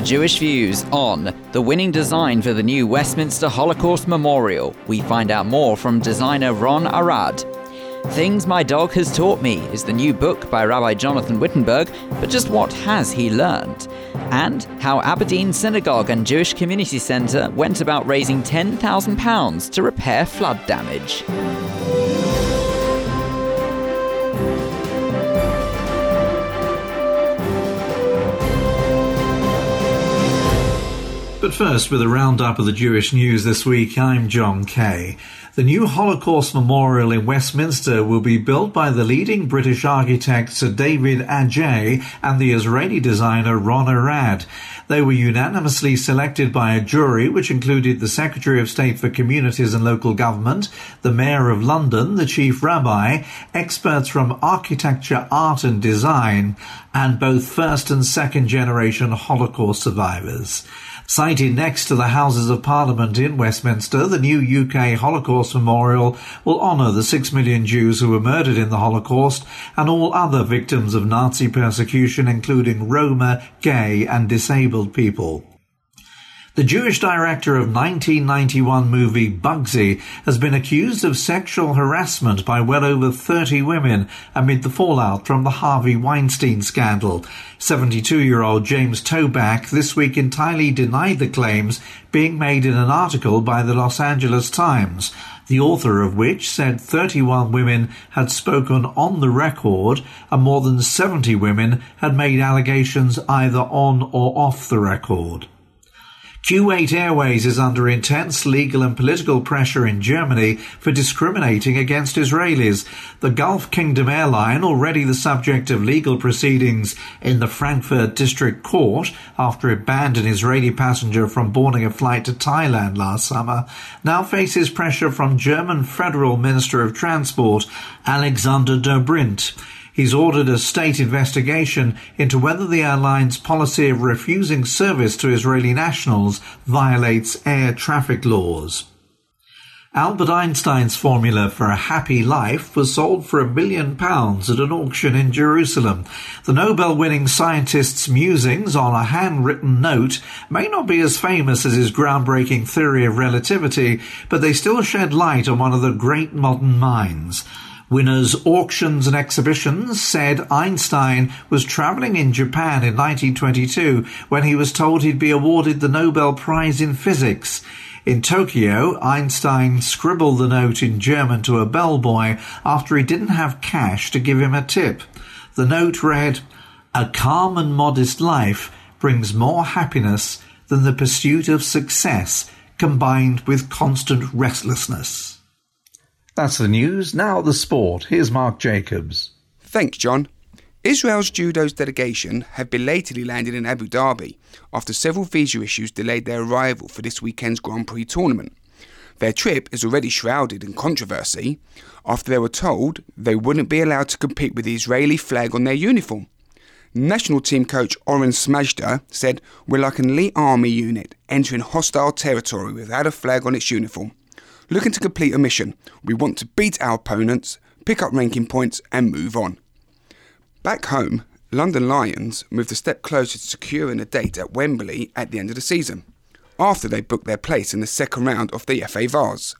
The Jewish Views on the winning design for the new Westminster Holocaust Memorial. We find out more from designer Ron Arad. Things My Dog Has Taught Me is the new book by Rabbi Jonathan Wittenberg, but just what has he learned? And how Aberdeen Synagogue and Jewish Community Centre went about raising £10,000 to repair flood damage. But first, with a roundup of the Jewish news this week, I'm John Kay. The new Holocaust Memorial in Westminster will be built by the leading British architect Sir David Adjaye and the Israeli designer Ron Arad. They were unanimously selected by a jury which included the Secretary of State for Communities and Local Government, the Mayor of London, the Chief Rabbi, experts from architecture, art and design, and both first and second generation Holocaust survivors. Sited next to the Houses of Parliament in Westminster, the new UK Holocaust Memorial will honour the six million Jews who were murdered in the Holocaust and all other victims of Nazi persecution, including Roma, gay and disabled people. The Jewish director of 1991 movie Bugsy has been accused of sexual harassment by well over 30 women amid the fallout from the Harvey Weinstein scandal. 72-year-old James Toback this week entirely denied the claims being made in an article by the Los Angeles Times, the author of which said 31 women had spoken on the record and more than 70 women had made allegations either on or off the record. Kuwait Airways is under intense legal and political pressure in Germany for discriminating against Israelis. The Gulf Kingdom airline, already the subject of legal proceedings in the Frankfurt District Court after it banned an Israeli passenger from boarding a flight to Thailand last summer, now faces pressure from German Federal Minister of Transport Alexander Dobrindt. He's ordered a state investigation into whether the airline's policy of refusing service to Israeli nationals violates air traffic laws. Albert Einstein's formula for a happy life was sold for a billion pounds at an auction in Jerusalem. The Nobel winning scientist's musings on a handwritten note may not be as famous as his groundbreaking theory of relativity, but they still shed light on one of the great modern minds. Winners Auctions and Exhibitions said Einstein was traveling in Japan in 1922 when he was told he'd be awarded the Nobel Prize in Physics. In Tokyo, Einstein scribbled the note in German to a bellboy after he didn't have cash to give him a tip. The note read, A calm and modest life brings more happiness than the pursuit of success combined with constant restlessness. That's the news. Now the sport. Here's Mark Jacobs. Thanks, John. Israel's judo's delegation have belatedly landed in Abu Dhabi after several visa issues delayed their arrival for this weekend's Grand Prix tournament. Their trip is already shrouded in controversy after they were told they wouldn't be allowed to compete with the Israeli flag on their uniform. National team coach Oren Smadja said, We're like an elite army unit entering hostile territory without a flag on its uniform. Looking to complete a mission, we want to beat our opponents, pick up ranking points, and move on. Back home, London Lions moved a step closer to securing a date at Wembley at the end of the season, after they booked their place in the second round of the FA Vase.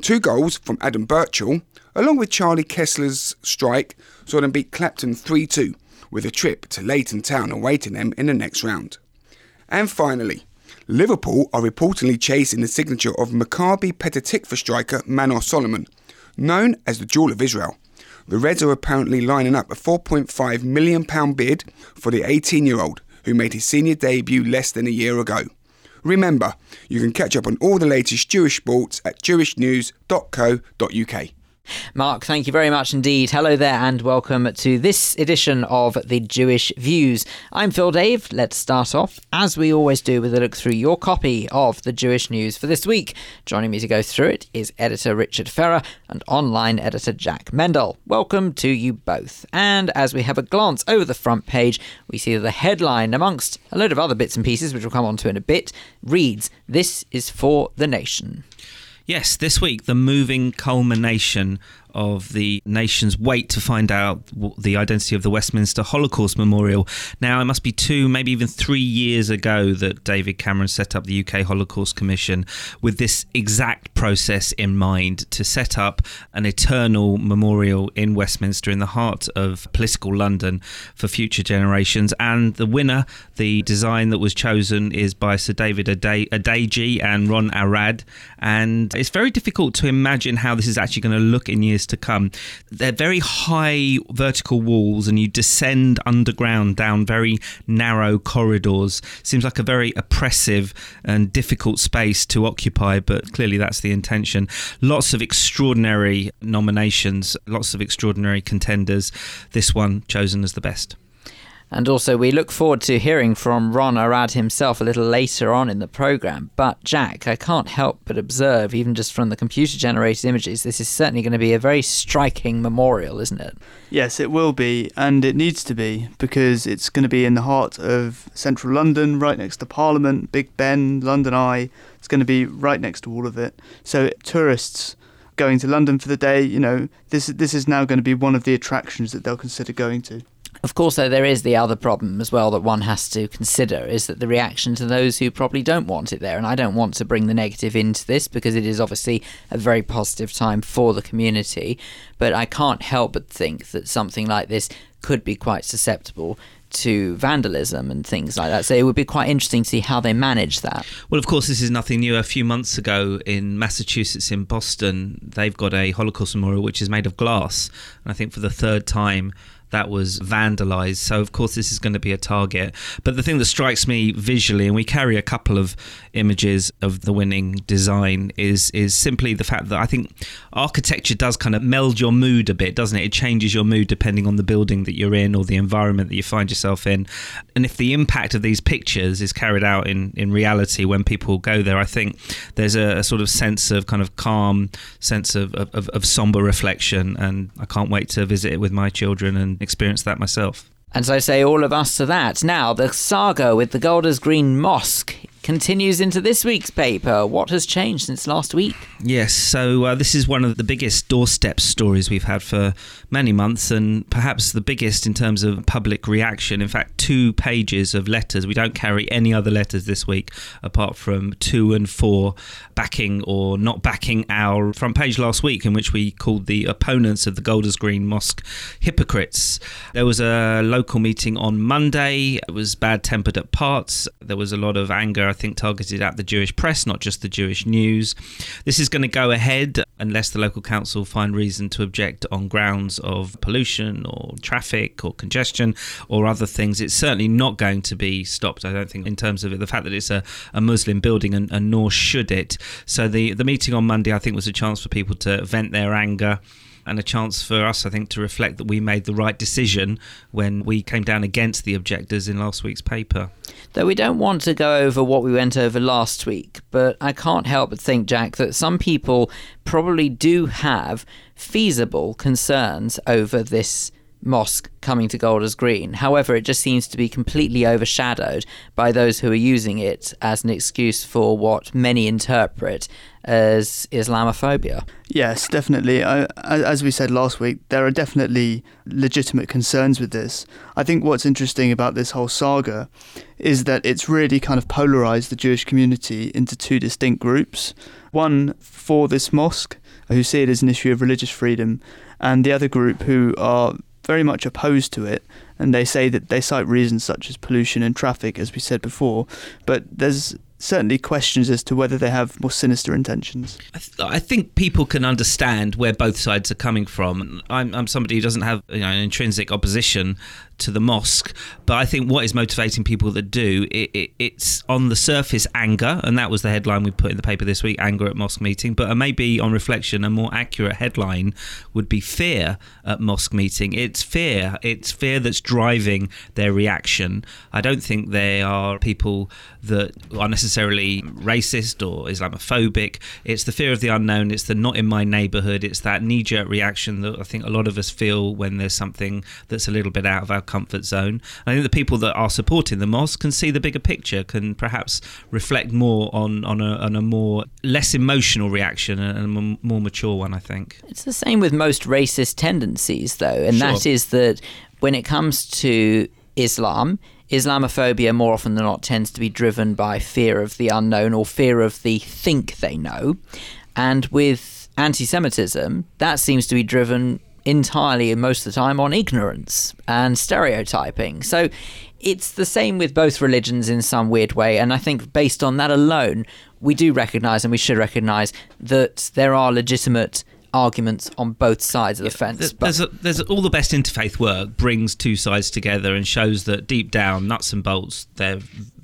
Two goals from Adam Burchell, along with Charlie Kessler's strike, saw them beat Clapton 3 2, with a trip to Leighton Town awaiting them in the next round. And finally, Liverpool are reportedly chasing the signature of Maccabi Petah Tikva striker Manor Solomon, known as the Jewel of Israel. The Reds are apparently lining up a £4.5 million bid for the 18 year old who made his senior debut less than a year ago. Remember, you can catch up on all the latest Jewish sports at jewishnews.co.uk. Mark, thank you very much indeed. Hello there, and welcome to this edition of the Jewish Views. I'm Phil Dave. Let's start off, as we always do, with a look through your copy of the Jewish News for this week. Joining me to go through it is editor Richard Ferrer and online editor Jack Mendel. Welcome to you both. And as we have a glance over the front page, we see that the headline, amongst a load of other bits and pieces, which we'll come on to in a bit, reads This is for the Nation. Yes, this week, the moving culmination of the nation's wait to find out the identity of the Westminster Holocaust Memorial. Now, it must be two, maybe even three years ago that David Cameron set up the UK Holocaust Commission with this exact process in mind to set up an eternal memorial in Westminster in the heart of political London for future generations. And the winner, the design that was chosen, is by Sir David Adjaye and Ron Arad. And it's very difficult to imagine how this is actually going to look in years to come. They're very high vertical walls, and you descend underground down very narrow corridors. Seems like a very oppressive and difficult space to occupy, but clearly that's the intention. Lots of extraordinary nominations, lots of extraordinary contenders. This one chosen as the best. And also, we look forward to hearing from Ron Arad himself a little later on in the programme. But, Jack, I can't help but observe, even just from the computer generated images, this is certainly going to be a very striking memorial, isn't it? Yes, it will be, and it needs to be, because it's going to be in the heart of central London, right next to Parliament, Big Ben, London Eye. It's going to be right next to all of it. So, tourists going to London for the day, you know, this this is now going to be one of the attractions that they'll consider going to. Of course, though, there is the other problem as well that one has to consider is that the reaction to those who probably don't want it there. And I don't want to bring the negative into this because it is obviously a very positive time for the community. But I can't help but think that something like this could be quite susceptible to vandalism and things like that. So it would be quite interesting to see how they manage that. Well, of course, this is nothing new. A few months ago in Massachusetts, in Boston, they've got a Holocaust memorial which is made of glass. And I think for the third time, that was vandalized. So, of course, this is going to be a target. But the thing that strikes me visually, and we carry a couple of images of the winning design, is is simply the fact that I think architecture does kind of meld your mood a bit, doesn't it? It changes your mood depending on the building that you're in or the environment that you find yourself in. And if the impact of these pictures is carried out in, in reality when people go there, I think there's a, a sort of sense of kind of calm, sense of, of, of somber reflection. And I can't wait to visit it with my children and experienced that myself. And so I say all of us to that. Now, the saga with the Golders Green Mosque continues into this week's paper. What has changed since last week? Yes, so uh, this is one of the biggest doorstep stories we've had for many months, and perhaps the biggest in terms of public reaction. In fact, two pages of letters. We don't carry any other letters this week apart from two and four backing or not backing our front page last week, in which we called the opponents of the Golders Green Mosque hypocrites. There was a local meeting on Monday. It was bad tempered at parts. There was a lot of anger I think, targeted at the Jewish press, not just the Jewish news. This is going to go ahead unless the local council find reason to object on grounds of pollution or traffic or congestion or other things. It's certainly not going to be stopped, I don't think, in terms of it, the fact that it's a, a Muslim building, and, and nor should it. So the, the meeting on Monday, I think, was a chance for people to vent their anger and a chance for us, I think, to reflect that we made the right decision when we came down against the objectors in last week's paper. Though we don't want to go over what we went over last week, but I can't help but think, Jack, that some people probably do have feasible concerns over this mosque coming to Golders Green. However, it just seems to be completely overshadowed by those who are using it as an excuse for what many interpret as Islamophobia. Yes, definitely. I, as we said last week, there are definitely legitimate concerns with this. I think what's interesting about this whole saga is that it's really kind of polarized the Jewish community into two distinct groups. One for this mosque, who see it as an issue of religious freedom, and the other group who are very much opposed to it, and they say that they cite reasons such as pollution and traffic, as we said before. But there's certainly questions as to whether they have more sinister intentions. I, th- I, think people can understand where both sides are coming from. I'm, I'm somebody who doesn't have you know, an intrinsic opposition to the mosque. But I think what is motivating people that do it, it, it's on the surface anger, and that was the headline we put in the paper this week: anger at mosque meeting. But maybe on reflection, a more accurate headline would be fear at mosque meeting. It's fear. It's fear that's driving their reaction. I don't think they are people that are necessarily necessarily racist or Islamophobic. It's the fear of the unknown. It's the not in my neighborhood. It's that knee jerk reaction that I think a lot of us feel when there's something that's a little bit out of our comfort zone. I think the people that are supporting the mosque can see the bigger picture, can perhaps reflect more on, on, a, on a more less emotional reaction and a more mature one, I think. It's the same with most racist tendencies, though, and Sure. that is that when it comes to Islam, Islamophobia more often than not tends to be driven by fear of the unknown or fear of the think they know. And with anti Semitism, that seems to be driven entirely and most of the time on ignorance and stereotyping. So it's the same with both religions in some weird way. And I think based on that alone, we do recognize and we should recognize that there are legitimate arguments on both sides of the fence. There's, but there's, a, there's all the best interfaith work brings two sides together and shows that deep down, nuts and bolts, they're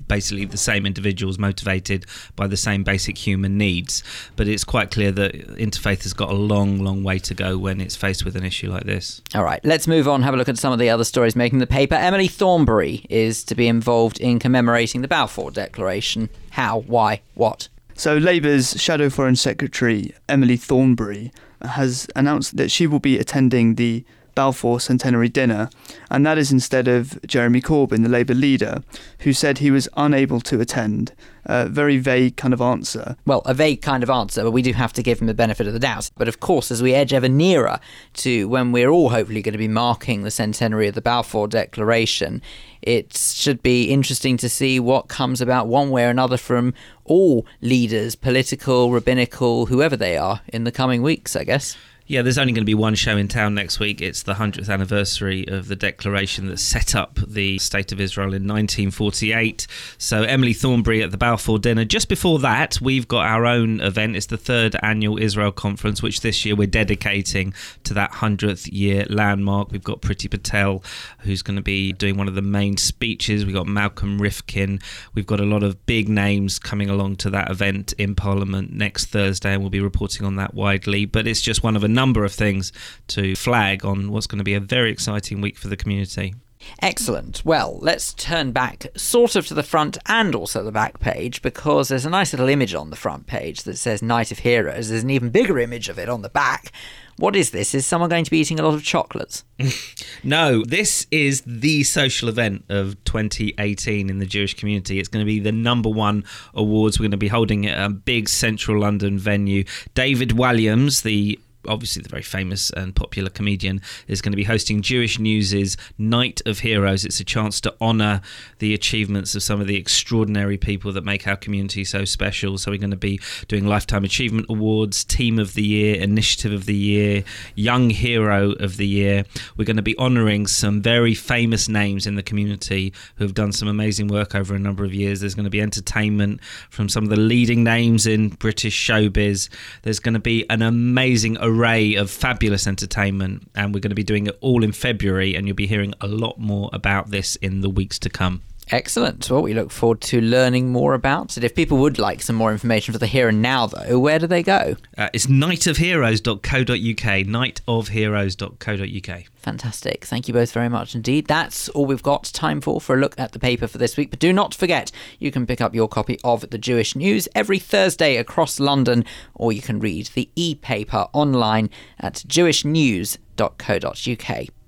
basically the same individuals motivated by the same basic human needs. But it's quite clear that interfaith has got a long, long way to go when it's faced with an issue like this. All right, let's move on. Have a look at some of the other stories making the paper. Emily Thornberry is to be involved in commemorating the Balfour Declaration. How? Why? What? So, Labour's Shadow Foreign Secretary, Emily Thornberry, has announced that she will be attending the Balfour Centenary Dinner, and that is instead of Jeremy Corbyn, the Labour leader, who said he was unable to attend. A very vague kind of answer. Well, a vague kind of answer, but we do have to give him the benefit of the doubt. But of course, as we edge ever nearer to when we're all hopefully going to be marking the centenary of the Balfour Declaration, it should be interesting to see what comes about one way or another from all leaders, political, rabbinical, whoever they are, in the coming weeks, I guess. Yeah, there's only going to be one show in town next week. It's the 100th anniversary of the declaration that set up the State of Israel in 1948. So, Emily Thornberry at the Balfour dinner. Just before that, we've got our own event. It's the third annual Israel conference, which this year we're dedicating to that 100th year landmark. We've got Priti Patel, who's going to be doing one of the main speeches. We've got Malcolm Rifkind. We've got a lot of big names coming along to that event in Parliament next Thursday, and we'll be reporting on that widely. But it's just one of a number of things to flag on what's going to be a very exciting week for the community. Excellent. Well, let's turn back sort of to the front and also the back page because there's a nice little image on the front page that says Night of Heroes. There's an even bigger image of it on the back. What is this? Is someone going to be eating a lot of chocolates? No, this is the social event of 2018 in the Jewish community. It's going to be the number one awards. We're going to be holding it at a big central London venue. David Walliams, the obviously the very famous and popular comedian is going to be hosting Jewish News's Night of Heroes. It's a chance to honour the achievements of some of the extraordinary people that make our community so special. So we're going to be doing Lifetime Achievement Awards, Team of the Year, Initiative of the Year, Young Hero of the Year. We're going to be honouring some very famous names in the community who have done some amazing work over a number of years. There's going to be entertainment from some of the leading names in British showbiz. There's going to be an amazing array of fabulous entertainment, and we're going to be doing it all in February, and you'll be hearing a lot more about this in the weeks to come. Excellent. Well, we look forward to learning more about it. If people would like some more information for the here and now, though, where do they go? Uh, it's nightofheroes.co.uk, nightofheroes.co.uk. Fantastic. Thank you both very much indeed. That's all we've got time for for a look at the paper for this week. But do not forget, you can pick up your copy of the Jewish News every Thursday across London, or you can read the e paper online at jewishnews.co.uk.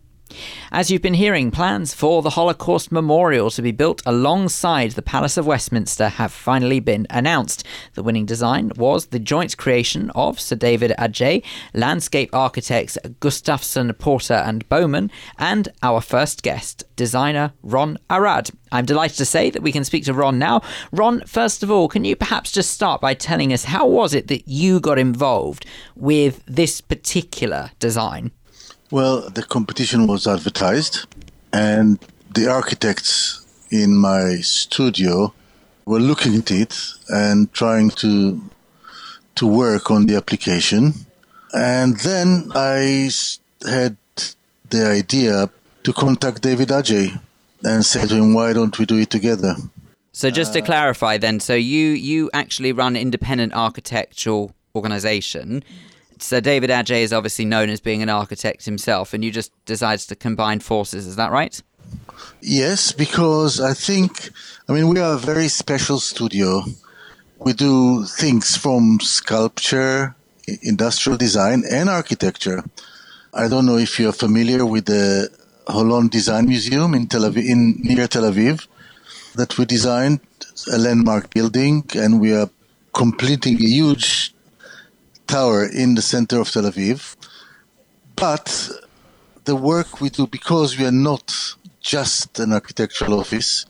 As you've been hearing, plans for the Holocaust Memorial to be built alongside the Palace of Westminster have finally been announced. The winning design was the joint creation of Sir David Adjaye, landscape architects Gustafson, Porter and Bowman, and our first guest, designer Ron Arad. I'm delighted to say that we can speak to Ron now. Ron, first of all, can you perhaps just start by telling us how was it that you got involved with this particular design? Well, the competition was advertised, and the architects in my studio were looking at it and trying to to work on the application. And then I had the idea to contact David Adjaye and say to him, "Why don't we do it together?" So just to uh. clarify, then, so you you actually run an independent architectural organization. So David Adjaye is obviously known as being an architect himself, and you just decided to combine forces. Is that right? Yes, because I think, I mean, we are a very special studio we do things from sculpture, industrial design, and architecture. I don't know if you're familiar with the Holon Design Museum in Tel Aviv, in near Tel Aviv, that we designed a landmark building, and we are completing a huge tower in the center of Tel Aviv. But the work we do, because we are not just an architectural office,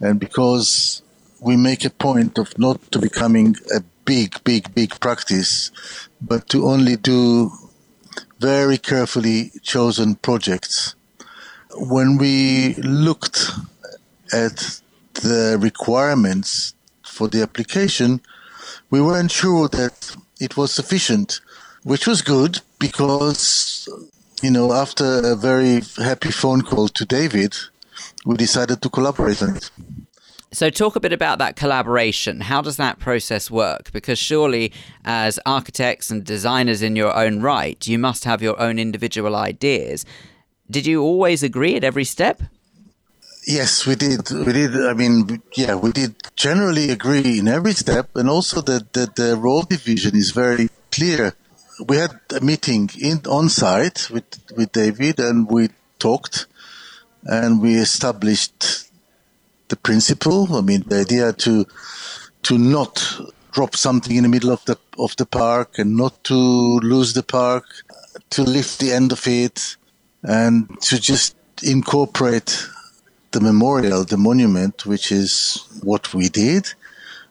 and because we make a point of not to becoming a big, big, big practice, but to only do very carefully chosen projects. When we looked at the requirements for the application, we weren't sure that it was sufficient, which was good because, you know, after a very happy phone call to David, we decided to collaborate on it. So, talk a bit about that collaboration. How does that process work? Because surely, as architects and designers in your own right, you must have your own individual ideas. Did you always agree at every step? Yes, we did. We did. I mean, yeah, we did generally agree in every step, and also that the, the role division is very clear. We had a meeting in on site with with David, and we talked, and we established the principle. I mean, the idea to to not drop something in the middle of the of the park and not to lose the park, to lift the end of it, and to just incorporate the memorial, the monument, which is what we did,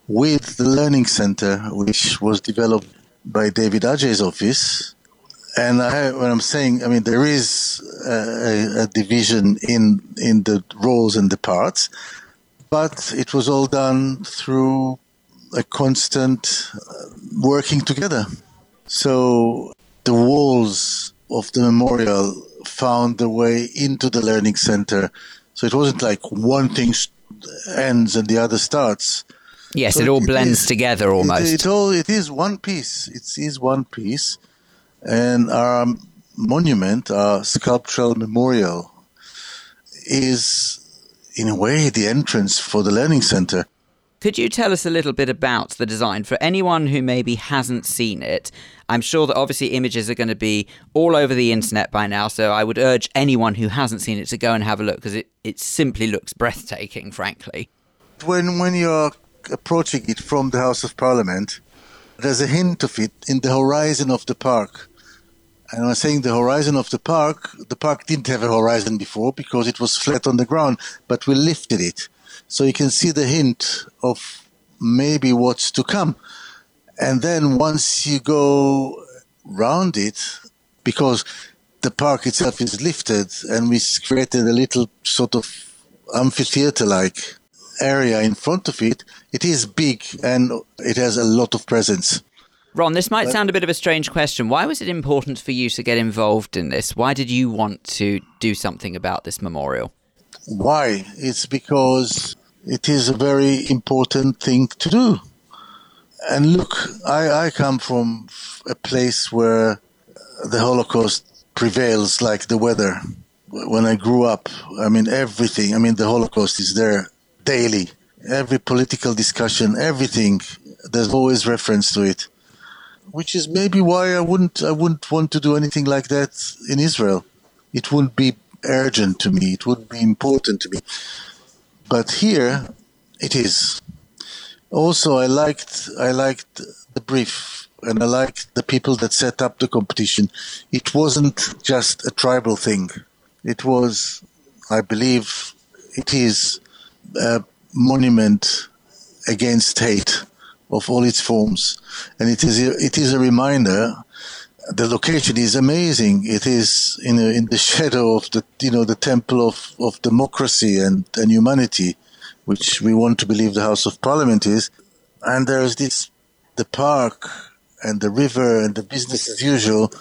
with the learning center, which was developed by David Adjaye's office. And I, when I'm saying, I mean, there is a, a division in in the roles and the parts, but it was all done through a constant uh, working together. So the walls of the memorial found their way into the learning center. So it wasn't like one thing ends and the other starts. Yes, so it all it blends is, together almost. It, it, all it is one piece. It is one piece, and our monument, our sculptural memorial, is in a way, the entrance for the Learning Center. Could you tell us a little bit about the design for anyone who maybe hasn't seen it? I'm sure that obviously images are going to be all over the internet by now, so I would urge anyone who hasn't seen it to go and have a look because it, it simply looks breathtaking, frankly. When, when you're approaching it from the House of Parliament, there's a hint of it in the horizon of the park. And I'm saying the horizon of the park, the park didn't have a horizon before because it was flat on the ground, but we lifted it. So you can see the hint of maybe what's to come. And then once you go round it, because the park itself is lifted and we created a little sort of amphitheater like area in front of it, it is big and it has a lot of presence. Ron, this might sound a bit of a strange question. Why was it important for you to get involved in this? Why did you want to do something about this memorial? Why? It's because it is a very important thing to do. And look, I, I come from a place where the Holocaust prevails like the weather. When I grew up, I mean, everything, I mean, the Holocaust is there daily. Every political discussion, everything, there's always reference to it which is maybe why I wouldn't I wouldn't want to do anything like that in Israel. It wouldn't be urgent to me. It wouldn't be important to me. But here, it is. Also, I liked I liked the brief, and I liked the people that set up the competition. It wasn't just a tribal thing. It was, I believe, it is a monument against hate of all its forms. And it is, it is a reminder the location is amazing. It is in, a, in the shadow of the, you know, the temple of, of democracy and, and humanity, which we want to believe the House of Parliament is. And there's this, the park and the river and the business as usual.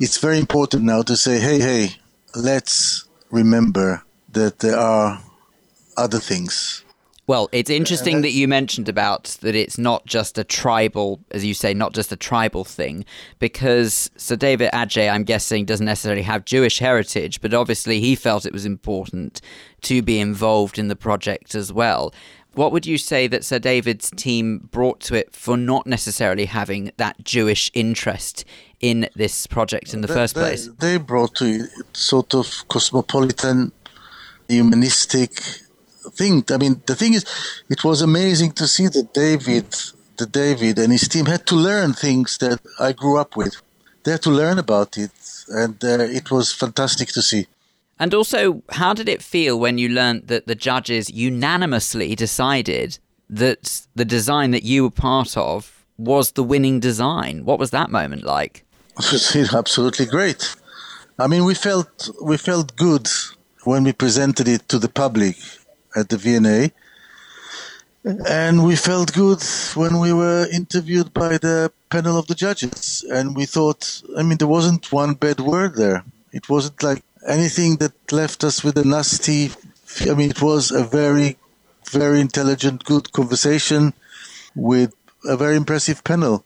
It's very important now to say, hey, hey, let's remember that there are other things Well, it's interesting that you mentioned about that it's not just a tribal, as you say, not just a tribal thing, because Sir David Adjaye, I'm guessing, doesn't necessarily have Jewish heritage, but obviously he felt it was important to be involved in the project as well. What would you say that Sir David's team brought to it for not necessarily having that Jewish interest in this project in the They- first they- place? They brought to it sort of cosmopolitan, humanistic thing. I mean, the thing is, it was amazing to see that David, the David and his team had to learn things that I grew up with. They had to learn about it, and uh, it was fantastic to see. And also, how did it feel when you learned that the judges unanimously decided that the design that you were part of was the winning design? What was that moment like? It was absolutely great. I mean, we felt we felt good when we presented it to the public at the V&A, and we felt good when we were interviewed by the panel of the judges. And we thought, I mean, there wasn't one bad word there. It wasn't like anything that left us with a nasty. I mean, it was a very, very intelligent, good conversation with a very impressive panel.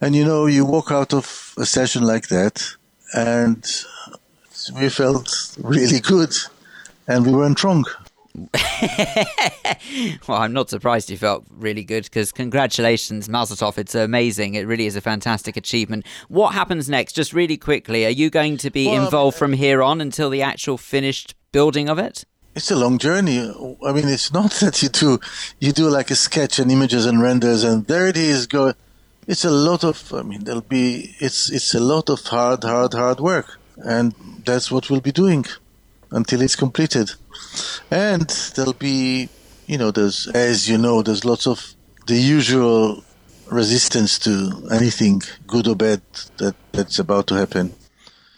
And you know, you walk out of a session like that, and we felt really good, and we weren't wrong. Well, I'm not surprised you felt really good because congratulations, Mazel Tov. It's amazing. It really is a fantastic achievement. What happens next? Just really quickly, are you going to be Well, um, involved mean, from here on until the actual finished building of it? It's a long journey. I mean, it's not that you do you do like a sketch and images and renders, and there it is. Go. It's a lot of. I mean, there'll be. It's it's a lot of hard, hard, hard work, and that's what we'll be doing until it's completed. And there'll be, you know, there's as you know, there's lots of the usual resistance to anything good or bad that that's about to happen.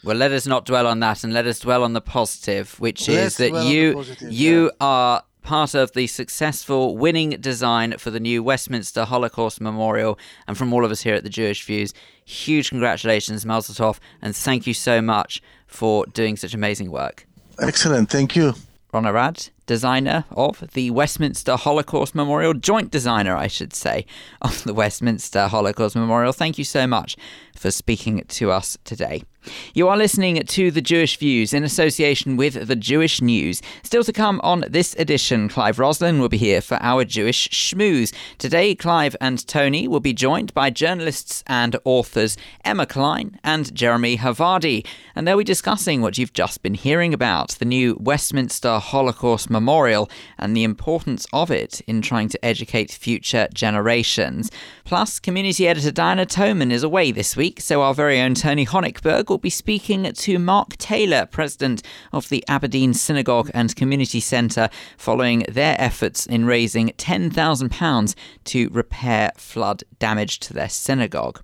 Well, let us not dwell on that and let us dwell on the positive, which Let's is that dwell on the you positive, you yeah. are part of the successful winning design for the new Westminster Holocaust Memorial. And from all of us here at the Jewish Views, huge congratulations, Mazel Tov, and thank you so much for doing such amazing work. Excellent. Thank you. Ron Arad, designer of the Westminster Holocaust Memorial, joint designer, I should say, of the Westminster Holocaust Memorial. Thank you so much for speaking to us today. You are listening to The Jewish Views in association with The Jewish News. Still to come on this edition, Clive Roslin will be here for our Jewish Schmooze. Today, Clive and Tony will be joined by journalists and authors Emma Klein and Jeremy Havardi, and they'll be discussing what you've just been hearing about the new Westminster Holocaust Memorial and the importance of it in trying to educate future generations. Plus, community editor Diana Toman is away this week, so our very own Tony Honigberg will be speaking to Mark Taylor, president of the Aberdeen Synagogue and Community Centre, following their efforts in raising £10,000 to repair flood damage to their synagogue.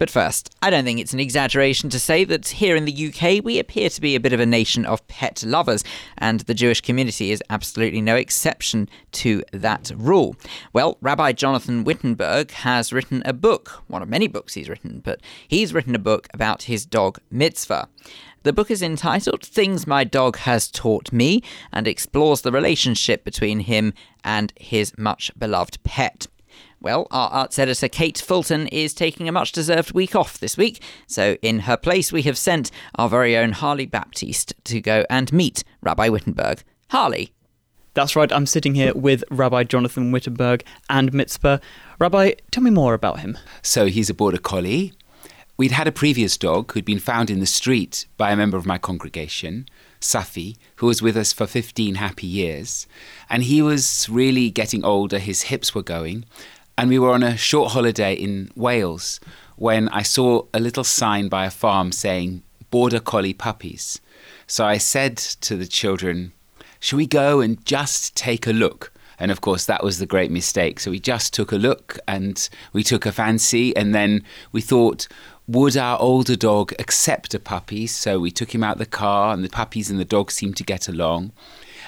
But first, I don't think it's an exaggeration to say that here in the UK we appear to be a bit of a nation of pet lovers, and the Jewish community is absolutely no exception to that rule. Well, Rabbi Jonathan Wittenberg has written a book, one of many books he's written, but he's written a book about his dog Mitzvah. The book is entitled Things My Dog Has Taught Me and explores the relationship between him and his much beloved pet. Well, our arts editor Kate Fulton is taking a much deserved week off this week, so in her place we have sent our very own Harley Baptiste to go and meet Rabbi Wittenberg. Harley. That's right, I'm sitting here with Rabbi Jonathan Wittenberg and Mitzvah. Rabbi, tell me more about him. So he's a border collie. We'd had a previous dog who'd been found in the street by a member of my congregation, Safi, who was with us for 15 happy years. And he was really getting older, his hips were going. And we were on a short holiday in Wales when I saw a little sign by a farm saying border collie puppies. So I said to the children, Shall we go and just take a look? And of course, that was the great mistake. So we just took a look and we took a fancy, and then we thought, would our older dog accept a puppy? So we took him out the car, and the puppies and the dog seemed to get along.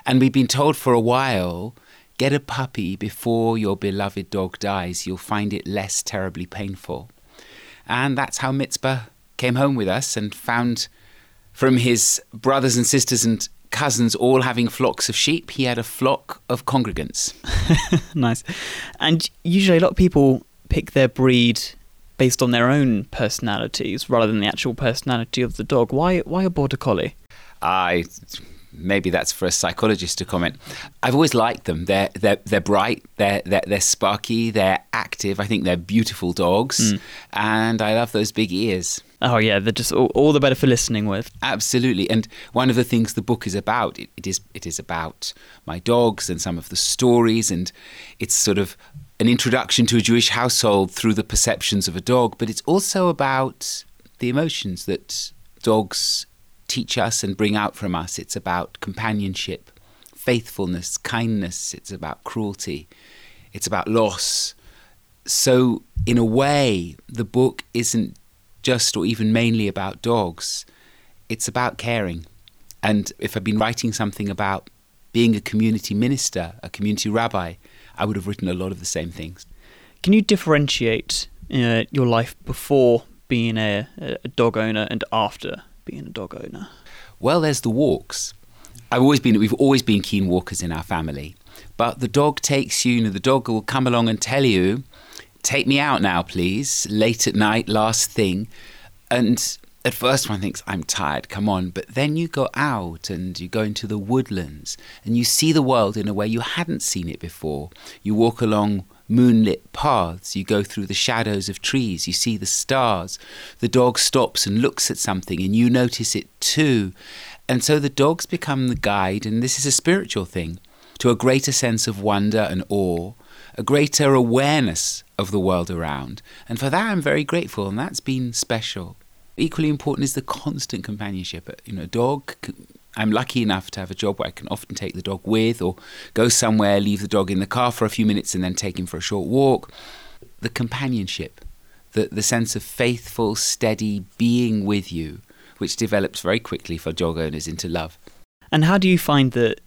And we'd been told for a while get a puppy before your beloved dog dies. You'll find it less terribly painful. And that's how Mitzvah came home with us and found from his brothers and sisters and cousins all having flocks of sheep, he had a flock of congregants. nice. And usually, a lot of people pick their breed based on their own personalities rather than the actual personality of the dog. Why? Why a border collie? I maybe that's for a psychologist to comment. I've always liked them. They're they're they're bright. They're they're, they're sparky. They're active. I think they're beautiful dogs, mm. and I love those big ears. Oh yeah, they're just all, all, the better for listening with. Absolutely, and one of the things the book is about it, it is it is about my dogs and some of the stories, and it's sort of an introduction to a Jewish household through the perceptions of a dog, but it's also about the emotions that dogs teach us and bring out from us. It's about companionship, faithfulness, kindness. It's about cruelty. It's about loss. So, in a way, the book isn't just or even mainly about dogs, it's about caring. And if I'd been writing something about being a community minister, a community rabbi, I would have written a lot of the same things. Can you differentiate uh, your life before being a, a dog owner and after being a dog owner? Well, there's the walks. I've always been we've always been keen walkers in our family. But the dog takes you, you know, the dog will come along and tell you, take me out now, please, late at night, last thing. And at first one thinks, I'm tired, come on. But then you go out and you go into the woodlands and you see the world in a way you hadn't seen it before. You walk along moonlit paths. You go through the shadows of trees. You see the stars. The dog stops and looks at something, and you notice it too. And so the dogs become the guide, and this is a spiritual thing, to a greater sense of wonder and awe, a greater awareness of the world around. And for that, I'm very grateful, and that's been special. Equally important is the constant companionship. You know, a dog I'm lucky enough to have a job where I can often take the dog with or go somewhere, leave the dog in the car for a few minutes and then take him for a short walk. The companionship, the, the sense of faithful, steady being with you, which develops very quickly for dog owners into love. And how do you find that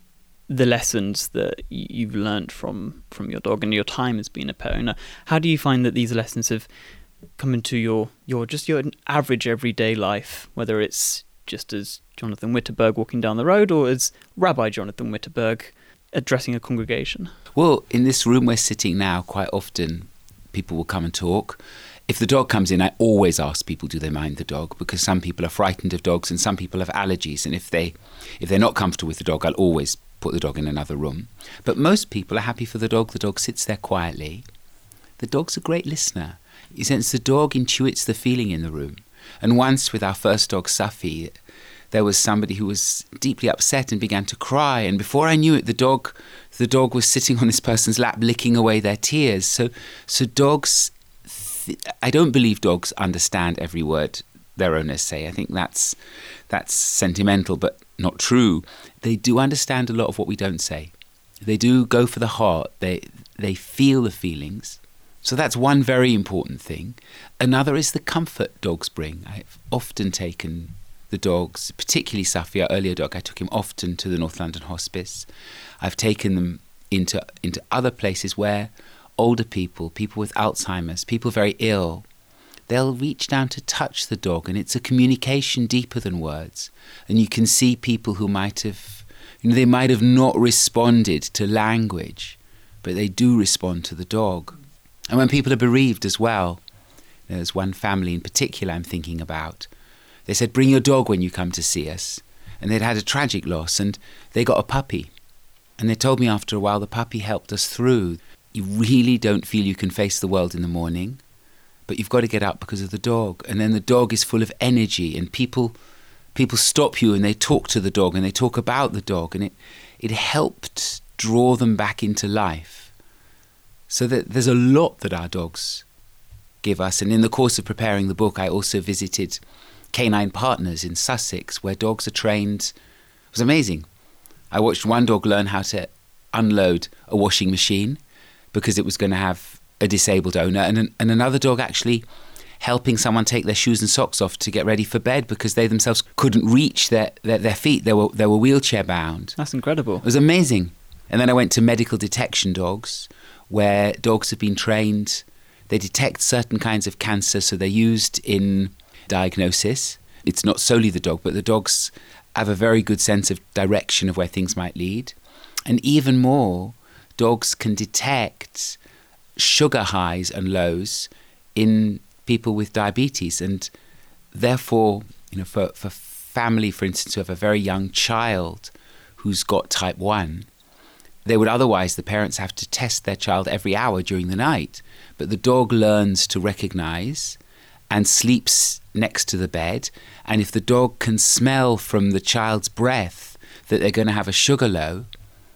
the lessons that you've learned from, from your dog and your time as being a pet owner, how do you find that these lessons have come into your, your just your average everyday life, whether it's just as Jonathan Wittenberg walking down the road or as Rabbi Jonathan Wittenberg addressing a congregation? Well, in this room we're sitting now, quite often people will come and talk. If the dog comes in, I always ask people, do they mind the dog? Because some people are frightened of dogs and some people have allergies. And if, they, if they're not comfortable with the dog, I'll always put the dog in another room. But most people are happy for the dog. The dog sits there quietly. The dog's a great listener. Sense the dog intuits the feeling in the room. And once with our first dog, Safi, there was somebody who was deeply upset and began to cry. And before I knew it, the dog, the dog was sitting on this person's lap, licking away their tears. So, so dogs. Th- I don't believe dogs understand every word their owners say. I think that's that's sentimental, but not true. They do understand a lot of what we don't say. They do go for the heart. They they feel the feelings. So that's one very important thing. Another is the comfort dogs bring. I've often taken the dogs, particularly Safi, our earlier dog. I took him often to the North London Hospice. I've taken them into into other places where older people, people with Alzheimer's, people very ill, they'll reach down to touch the dog, and it's a communication deeper than words. And you can see people who might have, you know, they might have not responded to language, but they do respond to the dog. And when people are bereaved as well, there's one family in particular I'm thinking about. They said, Bring your dog when you come to see us. And they'd had a tragic loss and they got a puppy. And they told me after a while the puppy helped us through. You really don't feel you can face the world in the morning, but you've got to get up because of the dog. And then the dog is full of energy and people people stop you and they talk to the dog and they talk about the dog and it it helped draw them back into life. So that there's a lot that our dogs give us. And in the course of preparing the book, I also visited canine partners in Sussex where dogs are trained. It was amazing. I watched one dog learn how to unload a washing machine because it was going to have a disabled owner, and, and another dog actually helping someone take their shoes and socks off to get ready for bed because they themselves couldn't reach their, their, their feet. They were, they were wheelchair bound. That's incredible. It was amazing. And then I went to medical detection dogs where dogs have been trained they detect certain kinds of cancer, so they're used in diagnosis. It's not solely the dog, but the dog's have a very good sense of direction of where things might lead. And even more, dogs can detect sugar highs and lows in people with diabetes. And therefore, you know, for, for family, for instance, who have a very young child who's got type 1, they would otherwise, the parents have to test their child every hour during the night. But the dog learns to recognize and sleeps next to the bed. And if the dog can smell from the child's breath that they're going to have a sugar low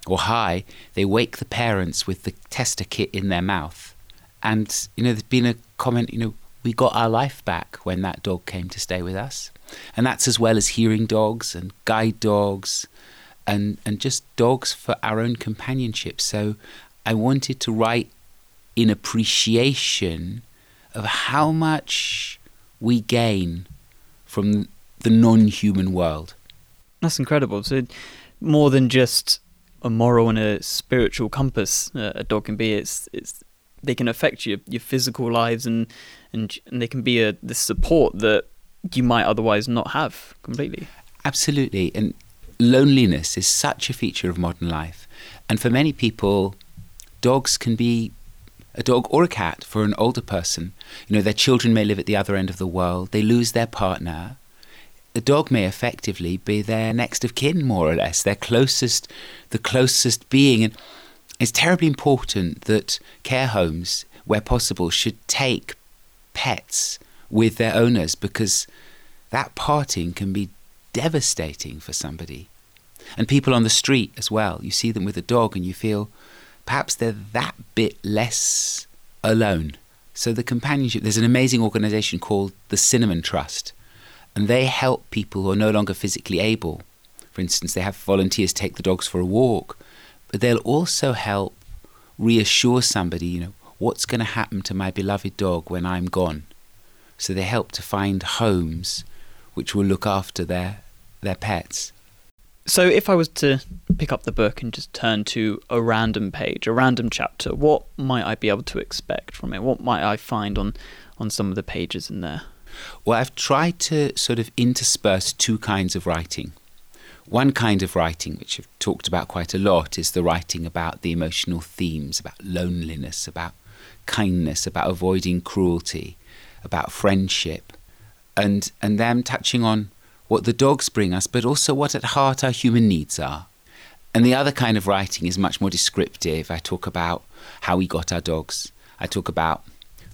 or high, they wake the parents with the tester kit in their mouth. And, you know, there's been a comment, you know, we got our life back when that dog came to stay with us. And that's as well as hearing dogs and guide dogs and, and just dogs for our own companionship. So I wanted to write in appreciation of how much we gain from the non human world. That's incredible. So, more than just a moral and a spiritual compass, uh, a dog can be. It's it's they can affect your your physical lives and and and they can be a the support that you might otherwise not have completely. Absolutely, and loneliness is such a feature of modern life, and for many people, dogs can be a dog or a cat for an older person. You know, their children may live at the other end of the world. They lose their partner. The dog may effectively be their next of kin, more or less, their closest, the closest being. And it's terribly important that care homes, where possible, should take pets with their owners because that parting can be devastating for somebody. And people on the street as well. You see them with a dog and you feel perhaps they're that bit less alone. So the companionship, there's an amazing organization called the Cinnamon Trust, and they help people who are no longer physically able. For instance, they have volunteers take the dogs for a walk, but they'll also help reassure somebody, you know, what's going to happen to my beloved dog when I'm gone. So they help to find homes which will look after their their pets. So, if I was to pick up the book and just turn to a random page, a random chapter, what might I be able to expect from it? What might I find on, on some of the pages in there? Well, I've tried to sort of intersperse two kinds of writing. One kind of writing, which I've talked about quite a lot, is the writing about the emotional themes, about loneliness, about kindness, about avoiding cruelty, about friendship, and and them touching on what the dogs bring us, but also what at heart our human needs are. And the other kind of writing is much more descriptive. I talk about how we got our dogs. I talk about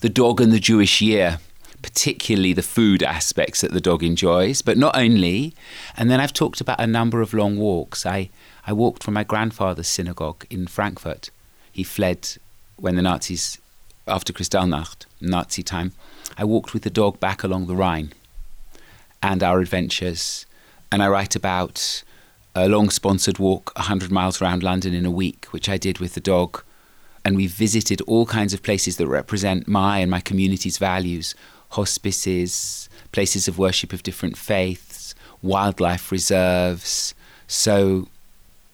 the dog and the Jewish year, particularly the food aspects that the dog enjoys, but not only. And then I've talked about a number of long walks. I, I walked from my grandfather's synagogue in Frankfurt. He fled when the Nazis, after Kristallnacht, Nazi time. I walked with the dog back along the Rhine and our adventures. And I write about a long sponsored walk 100 miles around London in a week, which I did with the dog. And we visited all kinds of places that represent my and my community's values hospices, places of worship of different faiths, wildlife reserves. So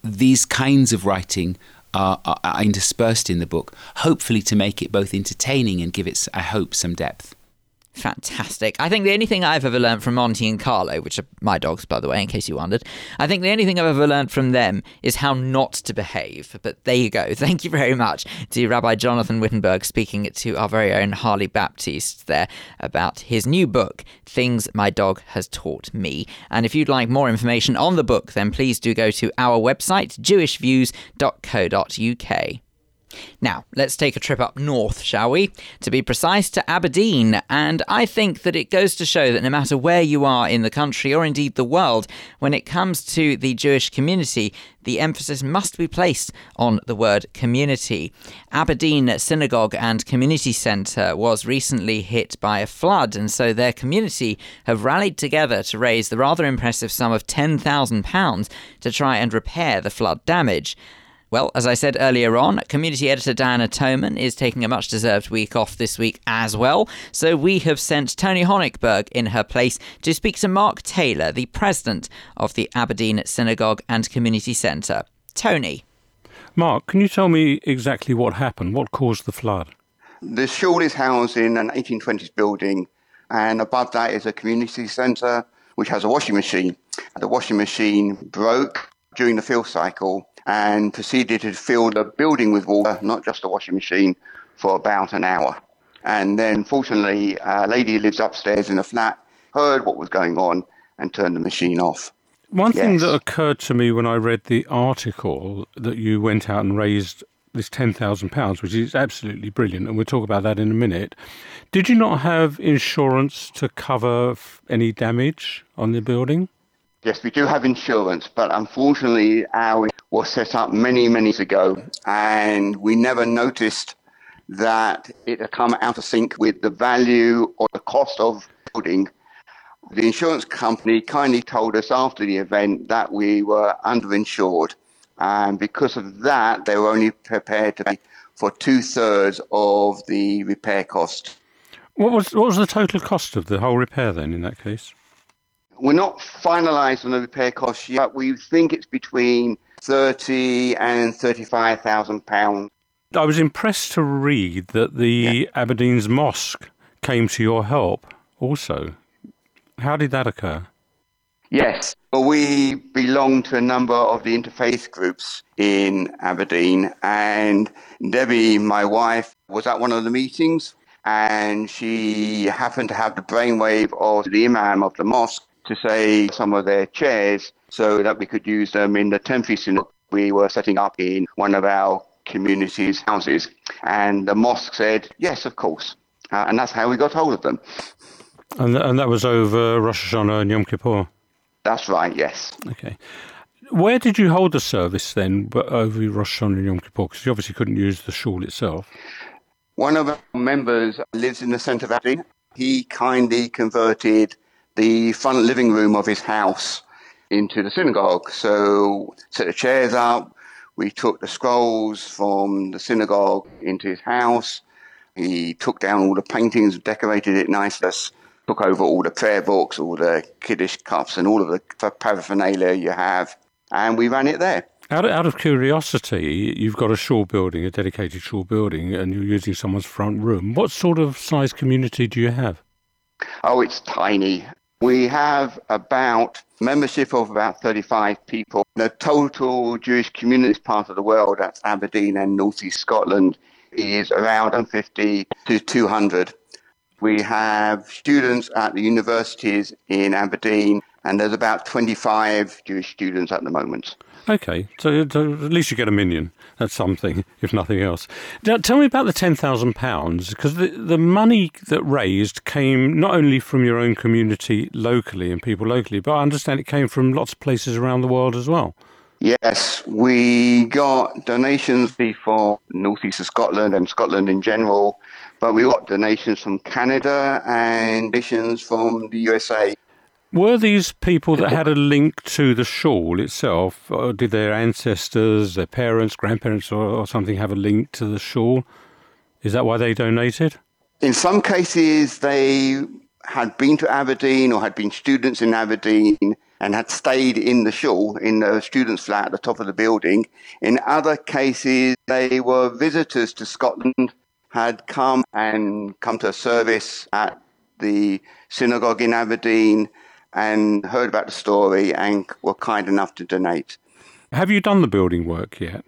these kinds of writing are, are, are interspersed in the book, hopefully to make it both entertaining and give it, I hope, some depth. Fantastic. I think the only thing I've ever learned from Monty and Carlo, which are my dogs, by the way, in case you wondered, I think the only thing I've ever learned from them is how not to behave. But there you go. Thank you very much to Rabbi Jonathan Wittenberg speaking to our very own Harley Baptiste there about his new book, Things My Dog Has Taught Me. And if you'd like more information on the book, then please do go to our website, jewishviews.co.uk. Now, let's take a trip up north, shall we? To be precise, to Aberdeen. And I think that it goes to show that no matter where you are in the country or indeed the world, when it comes to the Jewish community, the emphasis must be placed on the word community. Aberdeen Synagogue and Community Centre was recently hit by a flood, and so their community have rallied together to raise the rather impressive sum of £10,000 to try and repair the flood damage. Well, as I said earlier on, community editor Diana Toman is taking a much deserved week off this week as well. So we have sent Tony Honigberg in her place to speak to Mark Taylor, the president of the Aberdeen Synagogue and Community Centre. Tony. Mark, can you tell me exactly what happened? What caused the flood? The shul is housed in an 1820s building, and above that is a community centre which has a washing machine. The washing machine broke during the fill cycle and proceeded to fill the building with water, not just the washing machine, for about an hour. And then, fortunately, a lady who lives upstairs in a flat heard what was going on and turned the machine off. One thing that occurred to me when I read the article that you went out and raised this £10,000, which is absolutely brilliant, and we'll talk about that in a minute. Did you not have insurance to cover any damage on the building? Yes, we do have insurance, but unfortunately, our was set up many, many years ago, and we never noticed that it had come out of sync with the value or the cost of building. The insurance company kindly told us after the event that we were underinsured, and because of that, they were only prepared to pay for two thirds of the repair cost. What was what was the total cost of the whole repair then in that case? We're not finalised on the repair cost yet. We think it's between thirty and thirty-five thousand pounds. I was impressed to read that the Aberdeen's mosque came to your help also. How did that occur? Yes, well, we belong to a number of the interfaith groups in Aberdeen, and Debbie, my wife, was at one of the meetings, and she happened to have the brainwave of the imam of the mosque to say some of their chairs so that we could use them in the Tenfi Synod we were setting up in one of our community's houses. And the mosque said, yes, of course. Uh, and that's how we got hold of them. And, th- and that was over Rosh Hashanah and Yom Kippur. That's right, yes. Okay. Where did you hold the service then over Rosh Hashanah and Yom Kippur? Because you obviously couldn't use the shul itself. One of our members lives in the centre of Aberdeen. He kindly converted the front living room of his house into the synagogue. So set the chairs up. We took the scrolls from the synagogue into his house. He took down all the paintings, decorated it nicely, took over all the prayer books, all the Kiddush cups, and all of the paraphernalia you have, and we ran it there. Out of, out of curiosity, you've got a shul building, a dedicated shul building, and you're using someone's front room. What sort of size community do you have? Oh, it's tiny. We have about membership of about 35 people. The total Jewish community part of the world, that's Aberdeen and North East Scotland, is around 150 to 200. We have students at the universities in Aberdeen, and there's about 25 Jewish students at the moment. Okay, so, so at least you get a minyan. That's something, if nothing else. Now, tell me about the ten thousand pounds, because the the money that raised came not only from your own community locally and people locally, but I understand it came from lots of places around the world as well. Yes, we got donations for northeast of Scotland and Scotland in general, but we got donations from Canada and donations from the USA. Were these people that had a link to the shul itself? Or did their ancestors, their parents, grandparents, or, or something have a link to the shul? Is that why they donated? In some cases, they had been to Aberdeen or had been students in Aberdeen and had stayed in the shul in the students' flat at the top of the building. In other cases, they were visitors to Scotland, had come and come to a service at the synagogue in Aberdeen and heard about the story and were kind enough to donate. Have you done the building work yet?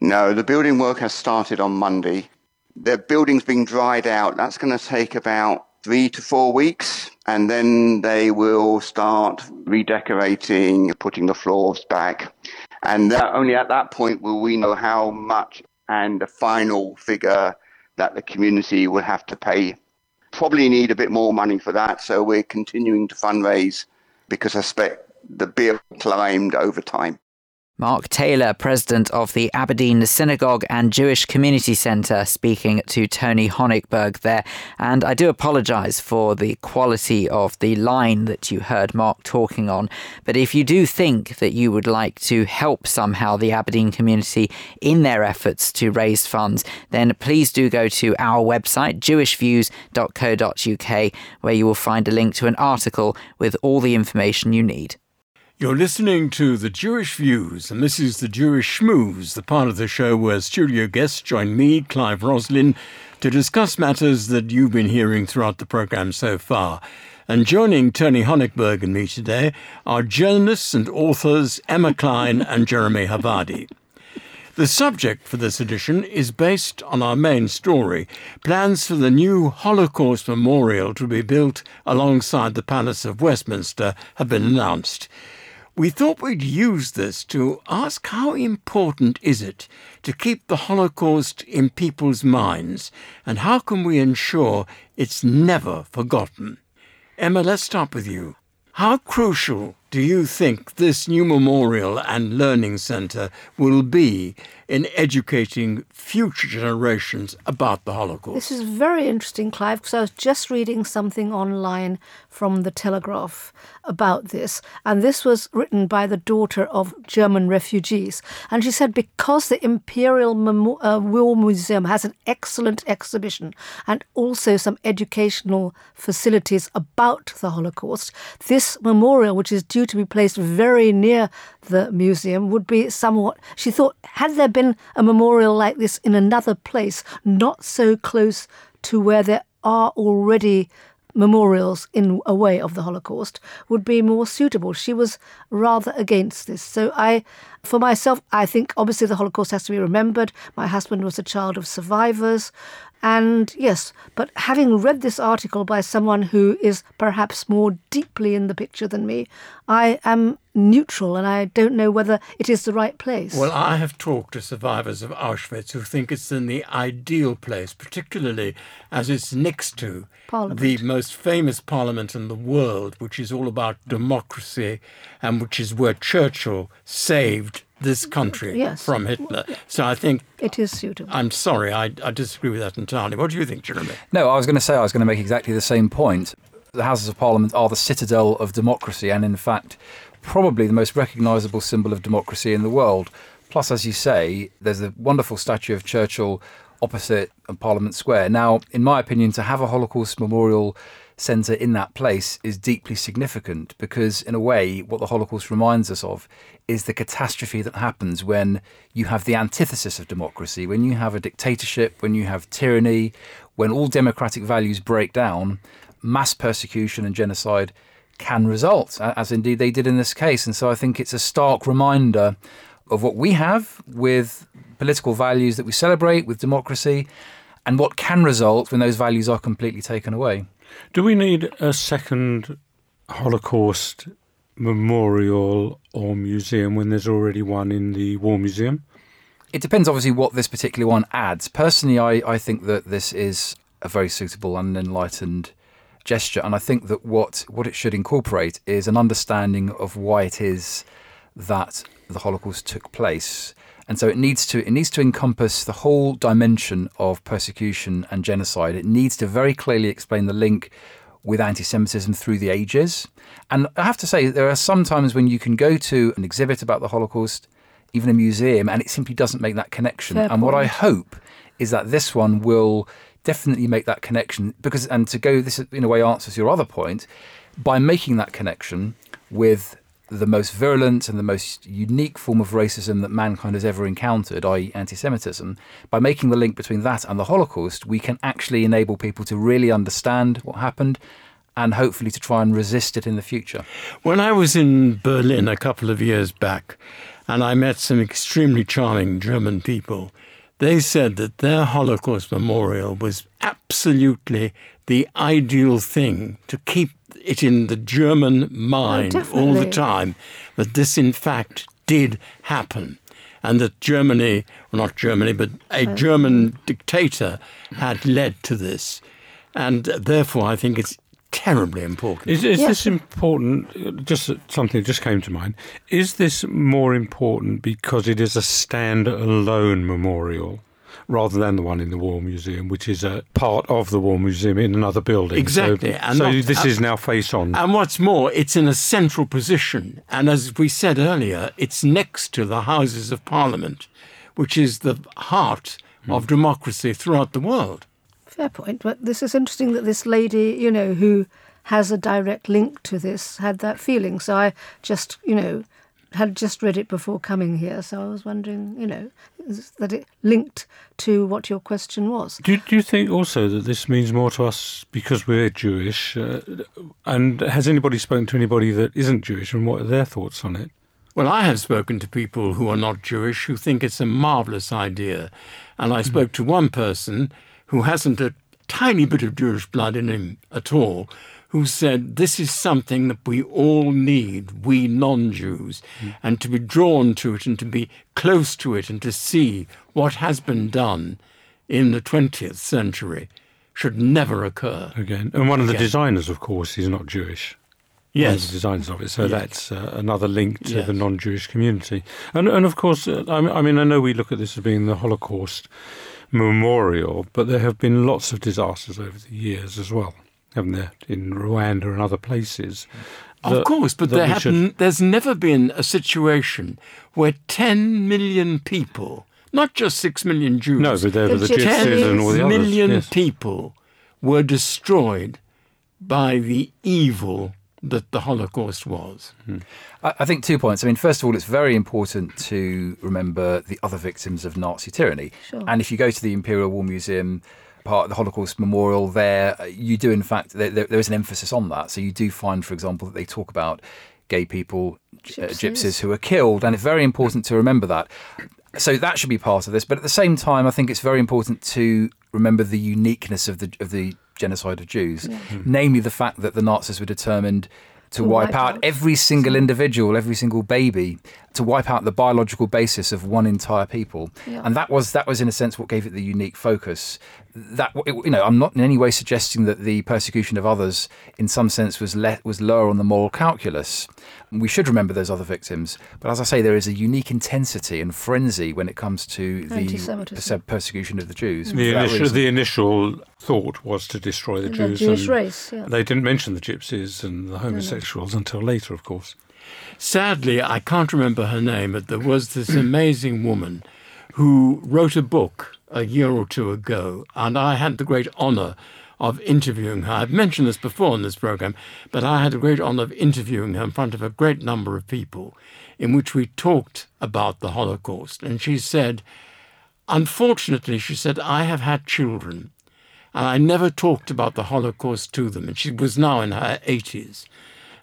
No, the building work has started on Monday. The building's being dried out. That's going to take about three to four weeks, and then they will start redecorating, putting the floors back. And that, only at that point will we know how much and the final figure that the community will have to pay. Probably need a bit more money for that, so we're continuing to fundraise because I expect the bill climbed over time. Mark Taylor, president of the Aberdeen Synagogue and Jewish Community Centre, speaking to Tony Honigberg there. And I do apologise for the quality of the line that you heard Mark talking on. But if you do think that you would like to help somehow the Aberdeen community in their efforts to raise funds, then please do go to our website, jewishviews.co.uk, where you will find a link to an article with all the information you need. You're listening to The Jewish Views, and this is The Jewish Schmooze, the part of the show where studio guests join me, Clive Roslin, to discuss matters that you've been hearing throughout the programme so far. And joining Tony Honigberg and me today are journalists and authors Emma Klein and Jeremy Havardi. The subject for this edition is based on our main story plans for the new Holocaust Memorial to be built alongside the Palace of Westminster have been announced. We thought we'd use this to ask how important is it to keep the Holocaust in people's minds and how can we ensure it's never forgotten? Emma, let's start with you. How crucial do you think this new memorial and learning centre will be in educating future generations about the Holocaust? This is very interesting, Clive, because I was just reading something online from the Telegraph about this, and this was written by the daughter of German refugees. And she said because the Imperial Memo- uh, War Museum has an excellent exhibition and also some educational facilities about the Holocaust, this memorial, which is due to be placed very near the museum, would be somewhat. She thought, had there been a memorial like this in another place, not so close to where there are already memorials in a way of the Holocaust would be more suitable. She was rather against this. So I for myself I think obviously the Holocaust has to be remembered. My husband was a child of survivors. And yes, but having read this article by someone who is perhaps more deeply in the picture than me, I am neutral and I don't know whether it is the right place. Well, I have talked to survivors of Auschwitz who think it's in the ideal place, particularly as it's next to Parliament. the most famous parliament in the world, which is all about democracy and which is where Churchill saved this mm, country Yes. from Hitler. So I think it is suitable. I'm sorry, I, I disagree with that entirely. What do you think, Jeremy? No, I was going to say I was going to make exactly the same point. The Houses of Parliament are the citadel of democracy, and in fact, probably the most recognisable symbol of democracy in the world. Plus, as you say, there's a wonderful statue of Churchill opposite Parliament Square. Now, in my opinion, to have a Holocaust memorial centre in that place is deeply significant because, in a way, what the Holocaust reminds us of is the catastrophe that happens when you have the antithesis of democracy, when you have a dictatorship, when you have tyranny, when all democratic values break down, mass persecution and genocide can result, as indeed they did in this case. And so I think it's a stark reminder of what we have with political values that we celebrate, with democracy, and what can result when those values are completely taken away. Do we need a second Holocaust memorial or museum when there's already one in the War Museum? It depends, obviously, what this particular one adds. Personally, I, I think that this is a very suitable and enlightened gesture, and I think that what, what it should incorporate is an understanding of why it is that the Holocaust took place. And so it needs to it needs to encompass the whole dimension of persecution and genocide. It needs to very clearly explain the link with anti-Semitism through the ages. And I have to say, there are some times when you can go to an exhibit about the Holocaust, even a museum, and it simply doesn't make that connection. Fair and what I hope is that this one will definitely make that connection because and to go this in a way answers your other point by making that connection with the most virulent and the most unique form of racism that mankind has ever encountered, i.e., anti Semitism, by making the link between that and the Holocaust, we can actually enable people to really understand what happened and hopefully to try and resist it in the future. When I was in Berlin a couple of years back and I met some extremely charming German people, they said that their Holocaust memorial was absolutely the ideal thing to keep it in the German mind all the time that this, in fact, did happen. And that Germany, well, not Germany, but a German dictator had led to this. And therefore, I think it's terribly important. Is, is Yes. this important? uh, Just something that just came to mind. Is this more important because it is a stand-alone memorial rather than the one in the War Museum, which is a part of the War Museum in another building? Exactly, So, and so not- this is uh, now face on. And what's more, it's in a central position. And as we said earlier, it's next to the Houses of Parliament, which is the heart of democracy throughout the world. Fair point. But this is interesting that this lady, you know, who has a direct link to this, had that feeling. So I just, you know, had just read it before coming here, so I was wondering, you know, that it linked to what your question was. Do, do you think also that this means more to us because we're Jewish? Uh, and has anybody spoken to anybody that isn't Jewish and what are their thoughts on it? Well, I have spoken to people who are not Jewish who think it's a marvelous idea. And I spoke to one person who hasn't a tiny bit of Jewish blood in him at all, who said this is something that we all need, we non Jews, mm. and to be drawn to it and to be close to it and to see what has been done in the 20th century should never occur. Again. And one of the Again. designers, of course, is not Jewish. Yes. One of the designers of it. So yes. that's uh, another link to yes. the non Jewish community. And, and of course, uh, I mean, I know we look at this as being the Holocaust memorial, but there have been lots of disasters over the years as well haven't there, in Rwanda and other places. Of course, but there have should... there's never been a situation where 10 million people, not just 6 million Jews, no, but there were the Gypsies and all the others. million yes. people were destroyed by the evil that the Holocaust was. Hmm. I think two points. I mean, first of all, it's very important to remember the other victims of Nazi tyranny. Sure. And if you go to the Imperial War Museum, part of the Holocaust Memorial there, uh, you do, in fact, there, there is an emphasis on that. So you do find, for example, that they talk about gay people, gypsies. Uh, gypsies who are killed. And it's very important to remember that. So that should be part of this. But at the same time, I think it's very important to remember the uniqueness of the, of the genocide of Jews, yeah. mm. namely the fact that the Nazis were determined to wipe, wipe out, out every single individual, every single baby, to wipe out the biological basis of one entire people. Yeah. And that was that was in a sense what gave it the unique focus. That you know, I'm not in any way suggesting that the persecution of others, in some sense, was le- was lower on the moral calculus. We should remember those other victims, but as I say, there is a unique intensity and frenzy when it comes to the persecution of the Jews. The initial, the initial, thought was to destroy the, the Jews. Jewish race. Yeah. They didn't mention the gypsies and the homosexuals no, no. until later, of course. Sadly, I can't remember her name, but there was this amazing woman who wrote a book a year or two ago, and I had the great honour of interviewing her. I've mentioned this before in this program, but I had the great honor of interviewing her in front of a great number of people in which we talked about the Holocaust. And she said, Unfortunately, she said, I have had children, and I never talked about the Holocaust to them. And she was now in her 80s.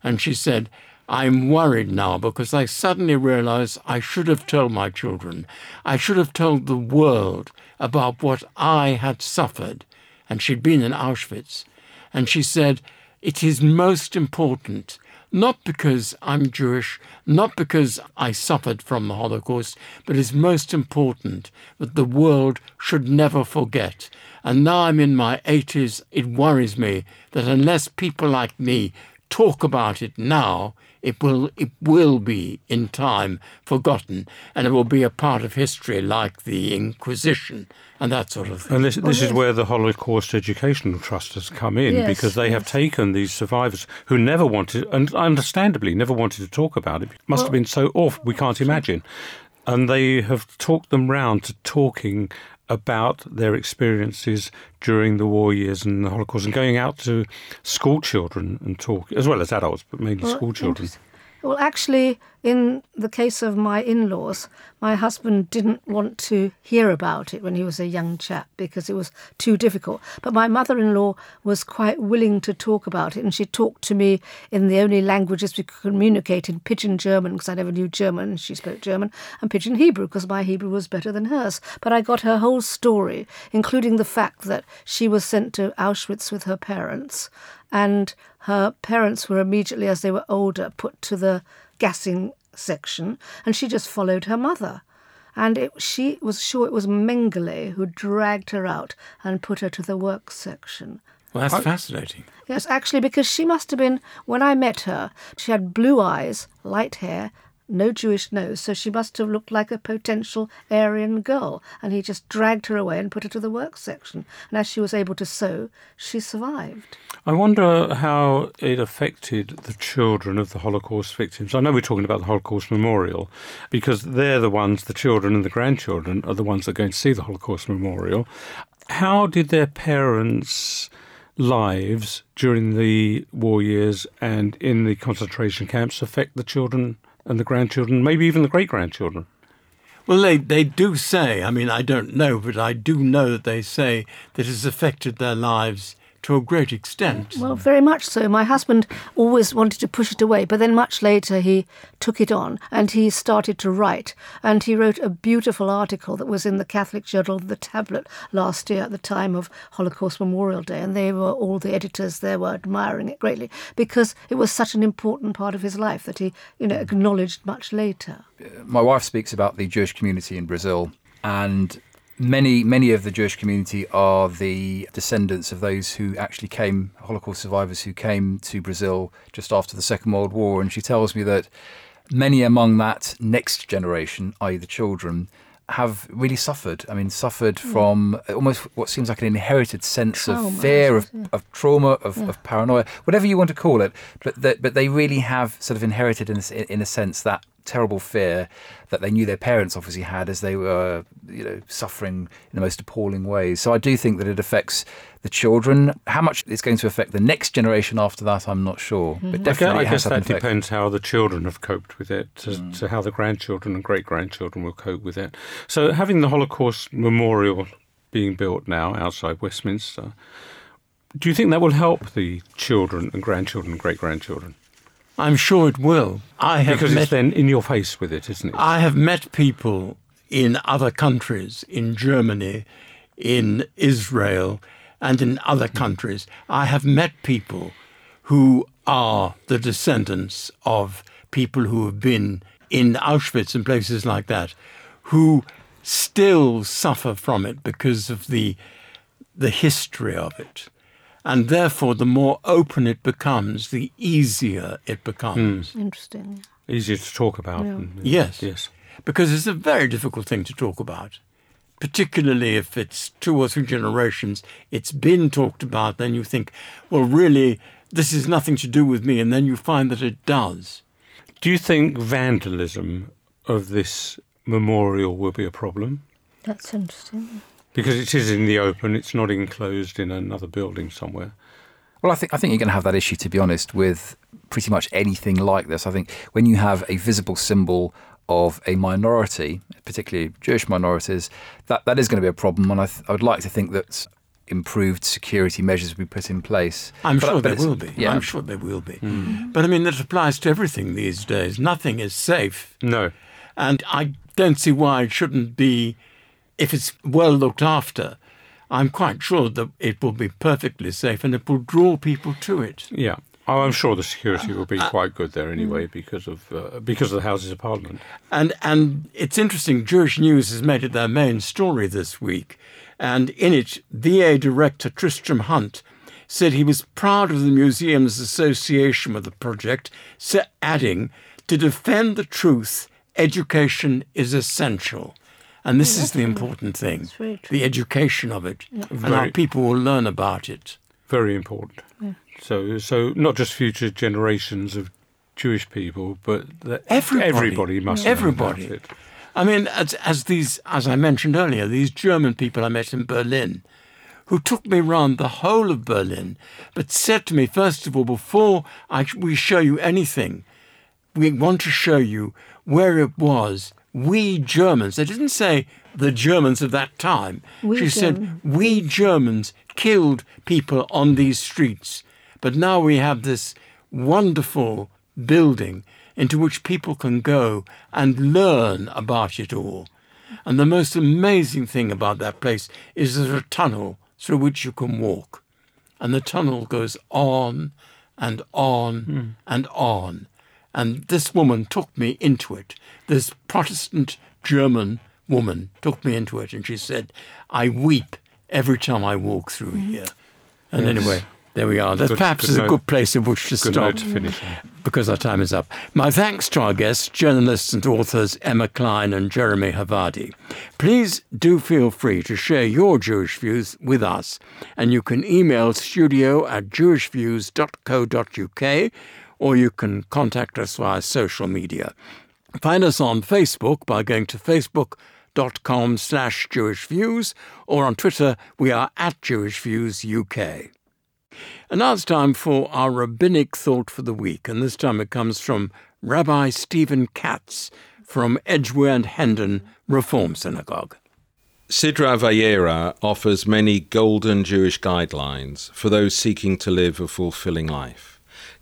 And she said, I'm worried now because I suddenly realize I should have told my children, I should have told the world about what I had suffered and she'd been in Auschwitz. And she said, It is most important, not because I'm Jewish, not because I suffered from the Holocaust, but it's most important that the world should never forget. And now I'm in my 80s, it worries me that unless people like me talk about it now, it will it will be in time forgotten, and it will be a part of history like the Inquisition and that sort of thing. And this, this oh, is where the Holocaust Educational Trust has come in yes, because they yes. have taken these survivors who never wanted, and understandably never wanted to talk about it. It must well, have been so awful, we can't imagine. And they have talked them round to talking about their experiences during the war years and the Holocaust and going out to school children and talk, as well as adults, but mainly well, school children. Well, actually, in the case of my in laws, my husband didn't want to hear about it when he was a young chap because it was too difficult. But my mother in law was quite willing to talk about it, and she talked to me in the only languages we could communicate in Pidgin German because I never knew German. She spoke German, and Pidgin Hebrew because my Hebrew was better than hers. But I got her whole story, including the fact that she was sent to Auschwitz with her parents and her parents were immediately, as they were older, put to the gassing section, and she just followed her mother. And it, she was sure it was Mengele who dragged her out and put her to the work section. Well, that's I, fascinating. Yes, actually, because she must have been, when I met her, she had blue eyes, light hair, no Jewish nose, so she must have looked like a potential Aryan girl. And he just dragged her away and put her to the work section. And as she was able to sew, she survived. I wonder how it affected the children of the Holocaust victims. I know we're talking about the Holocaust Memorial because they're the ones, the children and the grandchildren, are the ones that are going to see the Holocaust Memorial. How did their parents' lives during the war years and in the concentration camps affect the children and the grandchildren, maybe even the great grandchildren. Well, they, they do say, I mean, I don't know, but I do know that they say that it's affected their lives to a great extent. Well, very much so. My husband always wanted to push it away, but then much later he took it on and he started to write. And he wrote a beautiful article that was in the Catholic journal The Tablet last year at the time of Holocaust Memorial Day. And they were, all the editors there were admiring it greatly because it was such an important part of his life that he, you know, acknowledged much later. My wife speaks about the Jewish community in Brazil and many many of the Jewish community are the descendants of those who actually came Holocaust survivors who came to Brazil just after the Second World War and she tells me that many among that next generation i.e. the children have really suffered. I mean, suffered mm. from almost what seems like an inherited sense trauma, of fear, of, yeah. of trauma, of, yeah. of, paranoia, whatever you want to call it. But that, but they really have sort of inherited, in, in a sense, that terrible fear that they knew their parents obviously had as they were, you know, suffering in the most appalling ways. So I do think that it affects the children. How much it's going to affect the next generation after that, I'm not sure. Mm-hmm. But definitely, I guess, I guess that depends how the children have coped with it, to, mm. to how the grandchildren and great grandchildren will cope with it. So having the Holocaust Memorial being built now outside Westminster. Do you think that will help the children and grandchildren and great grandchildren? I'm sure it will. I have because met, it's then in your face with it, isn't it? I have met people in other countries, in Germany, in Israel, and in other hmm. countries. I have met people who are the descendants of people who have been in Auschwitz and places like that, who still suffer from it because of the the history of it. And therefore, the more open it becomes, the easier it becomes. Mm. Interesting. Easier to talk about. Yeah. Yes. Yes. Because it's a very difficult thing to talk about, particularly if it's two or three generations, it's been talked about, then you think, well, really, this is nothing to do with me, and then you find that it does. Do you think vandalism of this memorial will be a problem? That's interesting. Because it is in the open, it's not enclosed in another building somewhere. Well, I think I think you're going to have that issue, to be honest, with pretty much anything like this. I think when you have a visible symbol of a minority, particularly Jewish minorities, that, that is going to be a problem. And I, th- I would like to think that improved security measures will be put in place. I'm but, sure but there will be. Yeah. I'm sure there will be. Mm. But I mean, that applies to everything these days. Nothing is safe. No. And I don't see why it shouldn't be if it's well looked after, I'm quite sure that it will be perfectly safe and it will draw people to it. Yeah. Oh, I'm sure the security will be uh, quite good there anyway because of uh, because of the Houses of Parliament. And and it's interesting. Jewish News has made it their main story this week, and in it, V&A director Tristram Hunt said he was proud of the museum's association with the project, adding, "To defend the truth, education is essential." And this is the important thing the education of it, yeah. and how people will learn about it. Very important. Yeah. So, so not just future generations of Jewish people, but everybody, everybody must everybody. I mean, as, as these, as I mentioned earlier, these German people I met in Berlin, who took me round the whole of Berlin, but said to me, first of all, before I, we show you anything, we want to show you where it was we Germans. They didn't say the Germans of that time. We she said we Germans killed people on these streets. But now we have this wonderful building into which people can go and learn about it all. And the most amazing thing about that place is there's a tunnel through which you can walk. And the tunnel goes on and on mm. and on. And this woman took me into it. This Protestant German woman took me into it, and she said, I weep every time I walk through mm-hmm. here. And yes. anyway, there we are. That good, perhaps good is note, a good place in which to stop. To finish. Because our time is up. My thanks to our guests, journalists and authors Emma Klein and Jeremy Havardi. Please do feel free to share your Jewish views with us, and you can email studio at jewishviews.co.uk or you can contact us via social media. Find us on Facebook by going to facebook.com slash Jewish Views, or on Twitter we are at Jewish Views UK. And now it's time for our rabbinic thought for the week, and this time it comes from Rabbi Stephen Katz from Edgware and Hendon Reform Synagogue. Sidra Vayera offers many golden Jewish guidelines for those seeking to live a fulfilling life.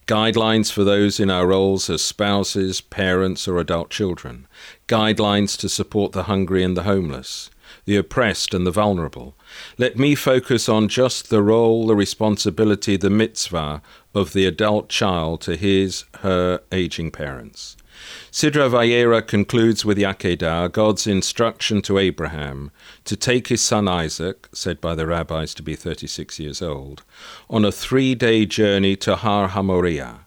Guidelines for those in our roles as spouses, parents, or adult children. Guidelines to support the hungry and the homeless, the oppressed and the vulnerable. Let me focus on just the role, the responsibility, the mitzvah of the adult child to his, her aging parents. Sidra Vayera concludes with Yakedah, God's instruction to Abraham to take his son Isaac, said by the rabbis to be 36 years old, on a three day journey to Har Hamoriah,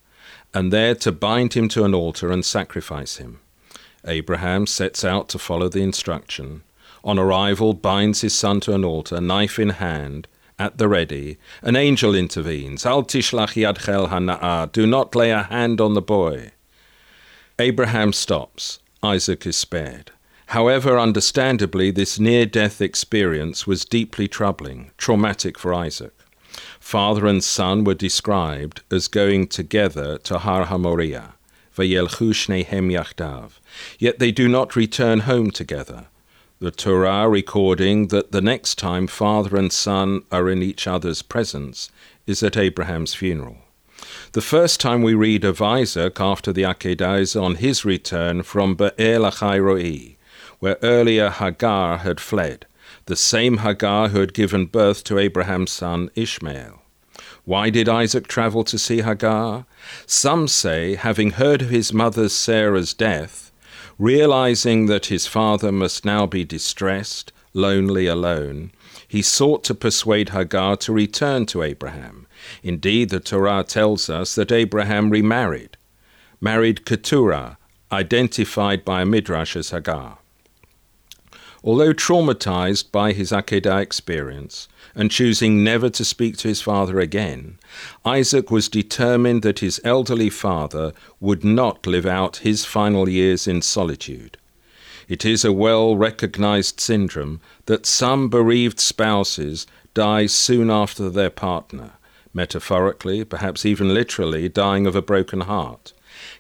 and there to bind him to an altar and sacrifice him. Abraham sets out to follow the instruction. On arrival, binds his son to an altar, knife in hand, at the ready. An angel intervenes. Al tishlach yadchel hana'ah. Do not lay a hand on the boy. Abraham stops. Isaac is spared. However, understandably, this near death experience was deeply troubling, traumatic for Isaac. Father and son were described as going together to Har Hamoriah, Vayelchu Shnehem Yachdav, yet they do not return home together. The Torah recording that the next time father and son are in each other's presence is at Abraham's funeral. The first time we read of Isaac after the Akedah is on his return from Be'er Lachairoi, where earlier Hagar had fled, the same Hagar who had given birth to Abraham's son Ishmael. Why did Isaac travel to see Hagar? Some say, having heard of his mother Sarah's death, realizing that his father must now be distressed, lonely, alone, he sought to persuade Hagar to return to Abraham. Indeed, the Torah tells us that Abraham remarried, married Keturah, identified by midrash as Hagar. Although traumatized by his Akedah experience and choosing never to speak to his father again, Isaac was determined that his elderly father would not live out his final years in solitude. It is a well recognized syndrome that some bereaved spouses die soon after their partner, metaphorically, perhaps even literally, dying of a broken heart.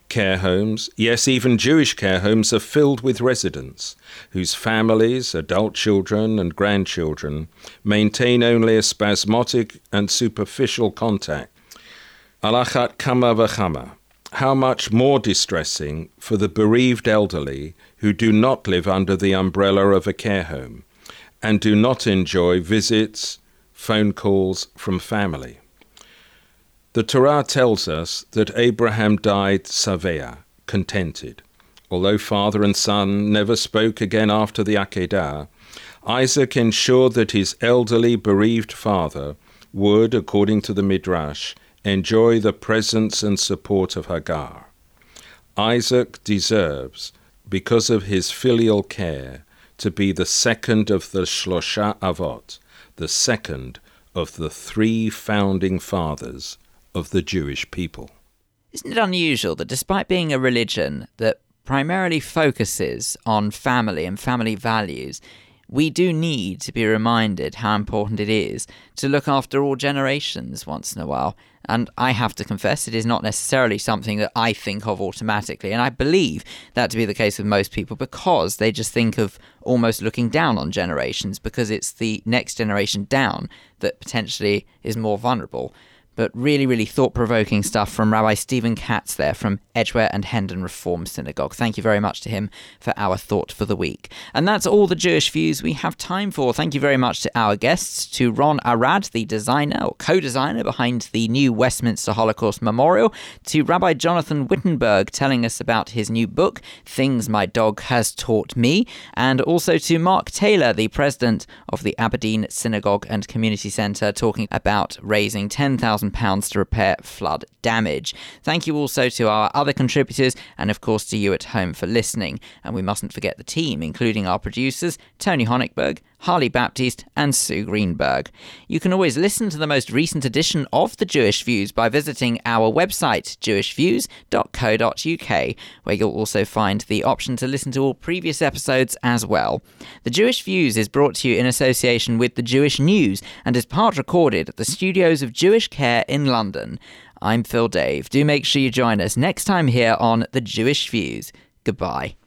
Care homes, yes, even Jewish care homes, are filled with residents whose families, adult children, and grandchildren maintain only a spasmodic and superficial contact. Alachat kama v'chama. How much more distressing for the bereaved elderly who do not live under the umbrella of a care home and do not enjoy visits, phone calls from family. The Torah tells us that Abraham died savea, contented. Although father and son never spoke again after the Akedah, Isaac ensured that his elderly, bereaved father would, according to the Midrash, enjoy the presence and support of Hagar. Isaac deserves, because of his filial care, to be the second of the Shlosha Avot, the second of the three founding fathers of the Jewish people. Isn't it unusual that despite being a religion that primarily focuses on family and family values, we do need to be reminded how important it is to look after all generations once in a while. And I have to confess, it is not necessarily something that I think of automatically. And I believe that to be the case with most people because they just think of almost looking down on generations because it's the next generation down that potentially is more vulnerable but really, really thought provoking stuff from Rabbi Stephen Katz there from Edgware and Hendon Reform Synagogue. Thank you very much to him for our thought for the week. And that's all the Jewish views we have time for. Thank you very much to our guests, to Ron Arad, the designer or co designer behind the new Westminster Holocaust Memorial, to Rabbi Jonathan Wittenberg telling us about his new book, Things My Dog Has Taught Me, and also to Mark Taylor, the president of the Aberdeen Synagogue and Community Centre, talking about raising 10,000 £1,000 to repair flood damage. Thank you also to our other contributors and, of course, to you at home for listening. And we mustn't forget the team, including our producers, Tony Honigberg, Harley Baptiste, and Sue Greenberg. You can always listen to the most recent edition of The Jewish Views by visiting our website, jewishviews.co.uk, where you'll also find the option to listen to all previous episodes as well. The Jewish Views is brought to you in association with The Jewish News and is part recorded at the studios of Jewish Care in London. I'm Phil Dave. Do make sure you join us next time here on The Jewish Views. Goodbye.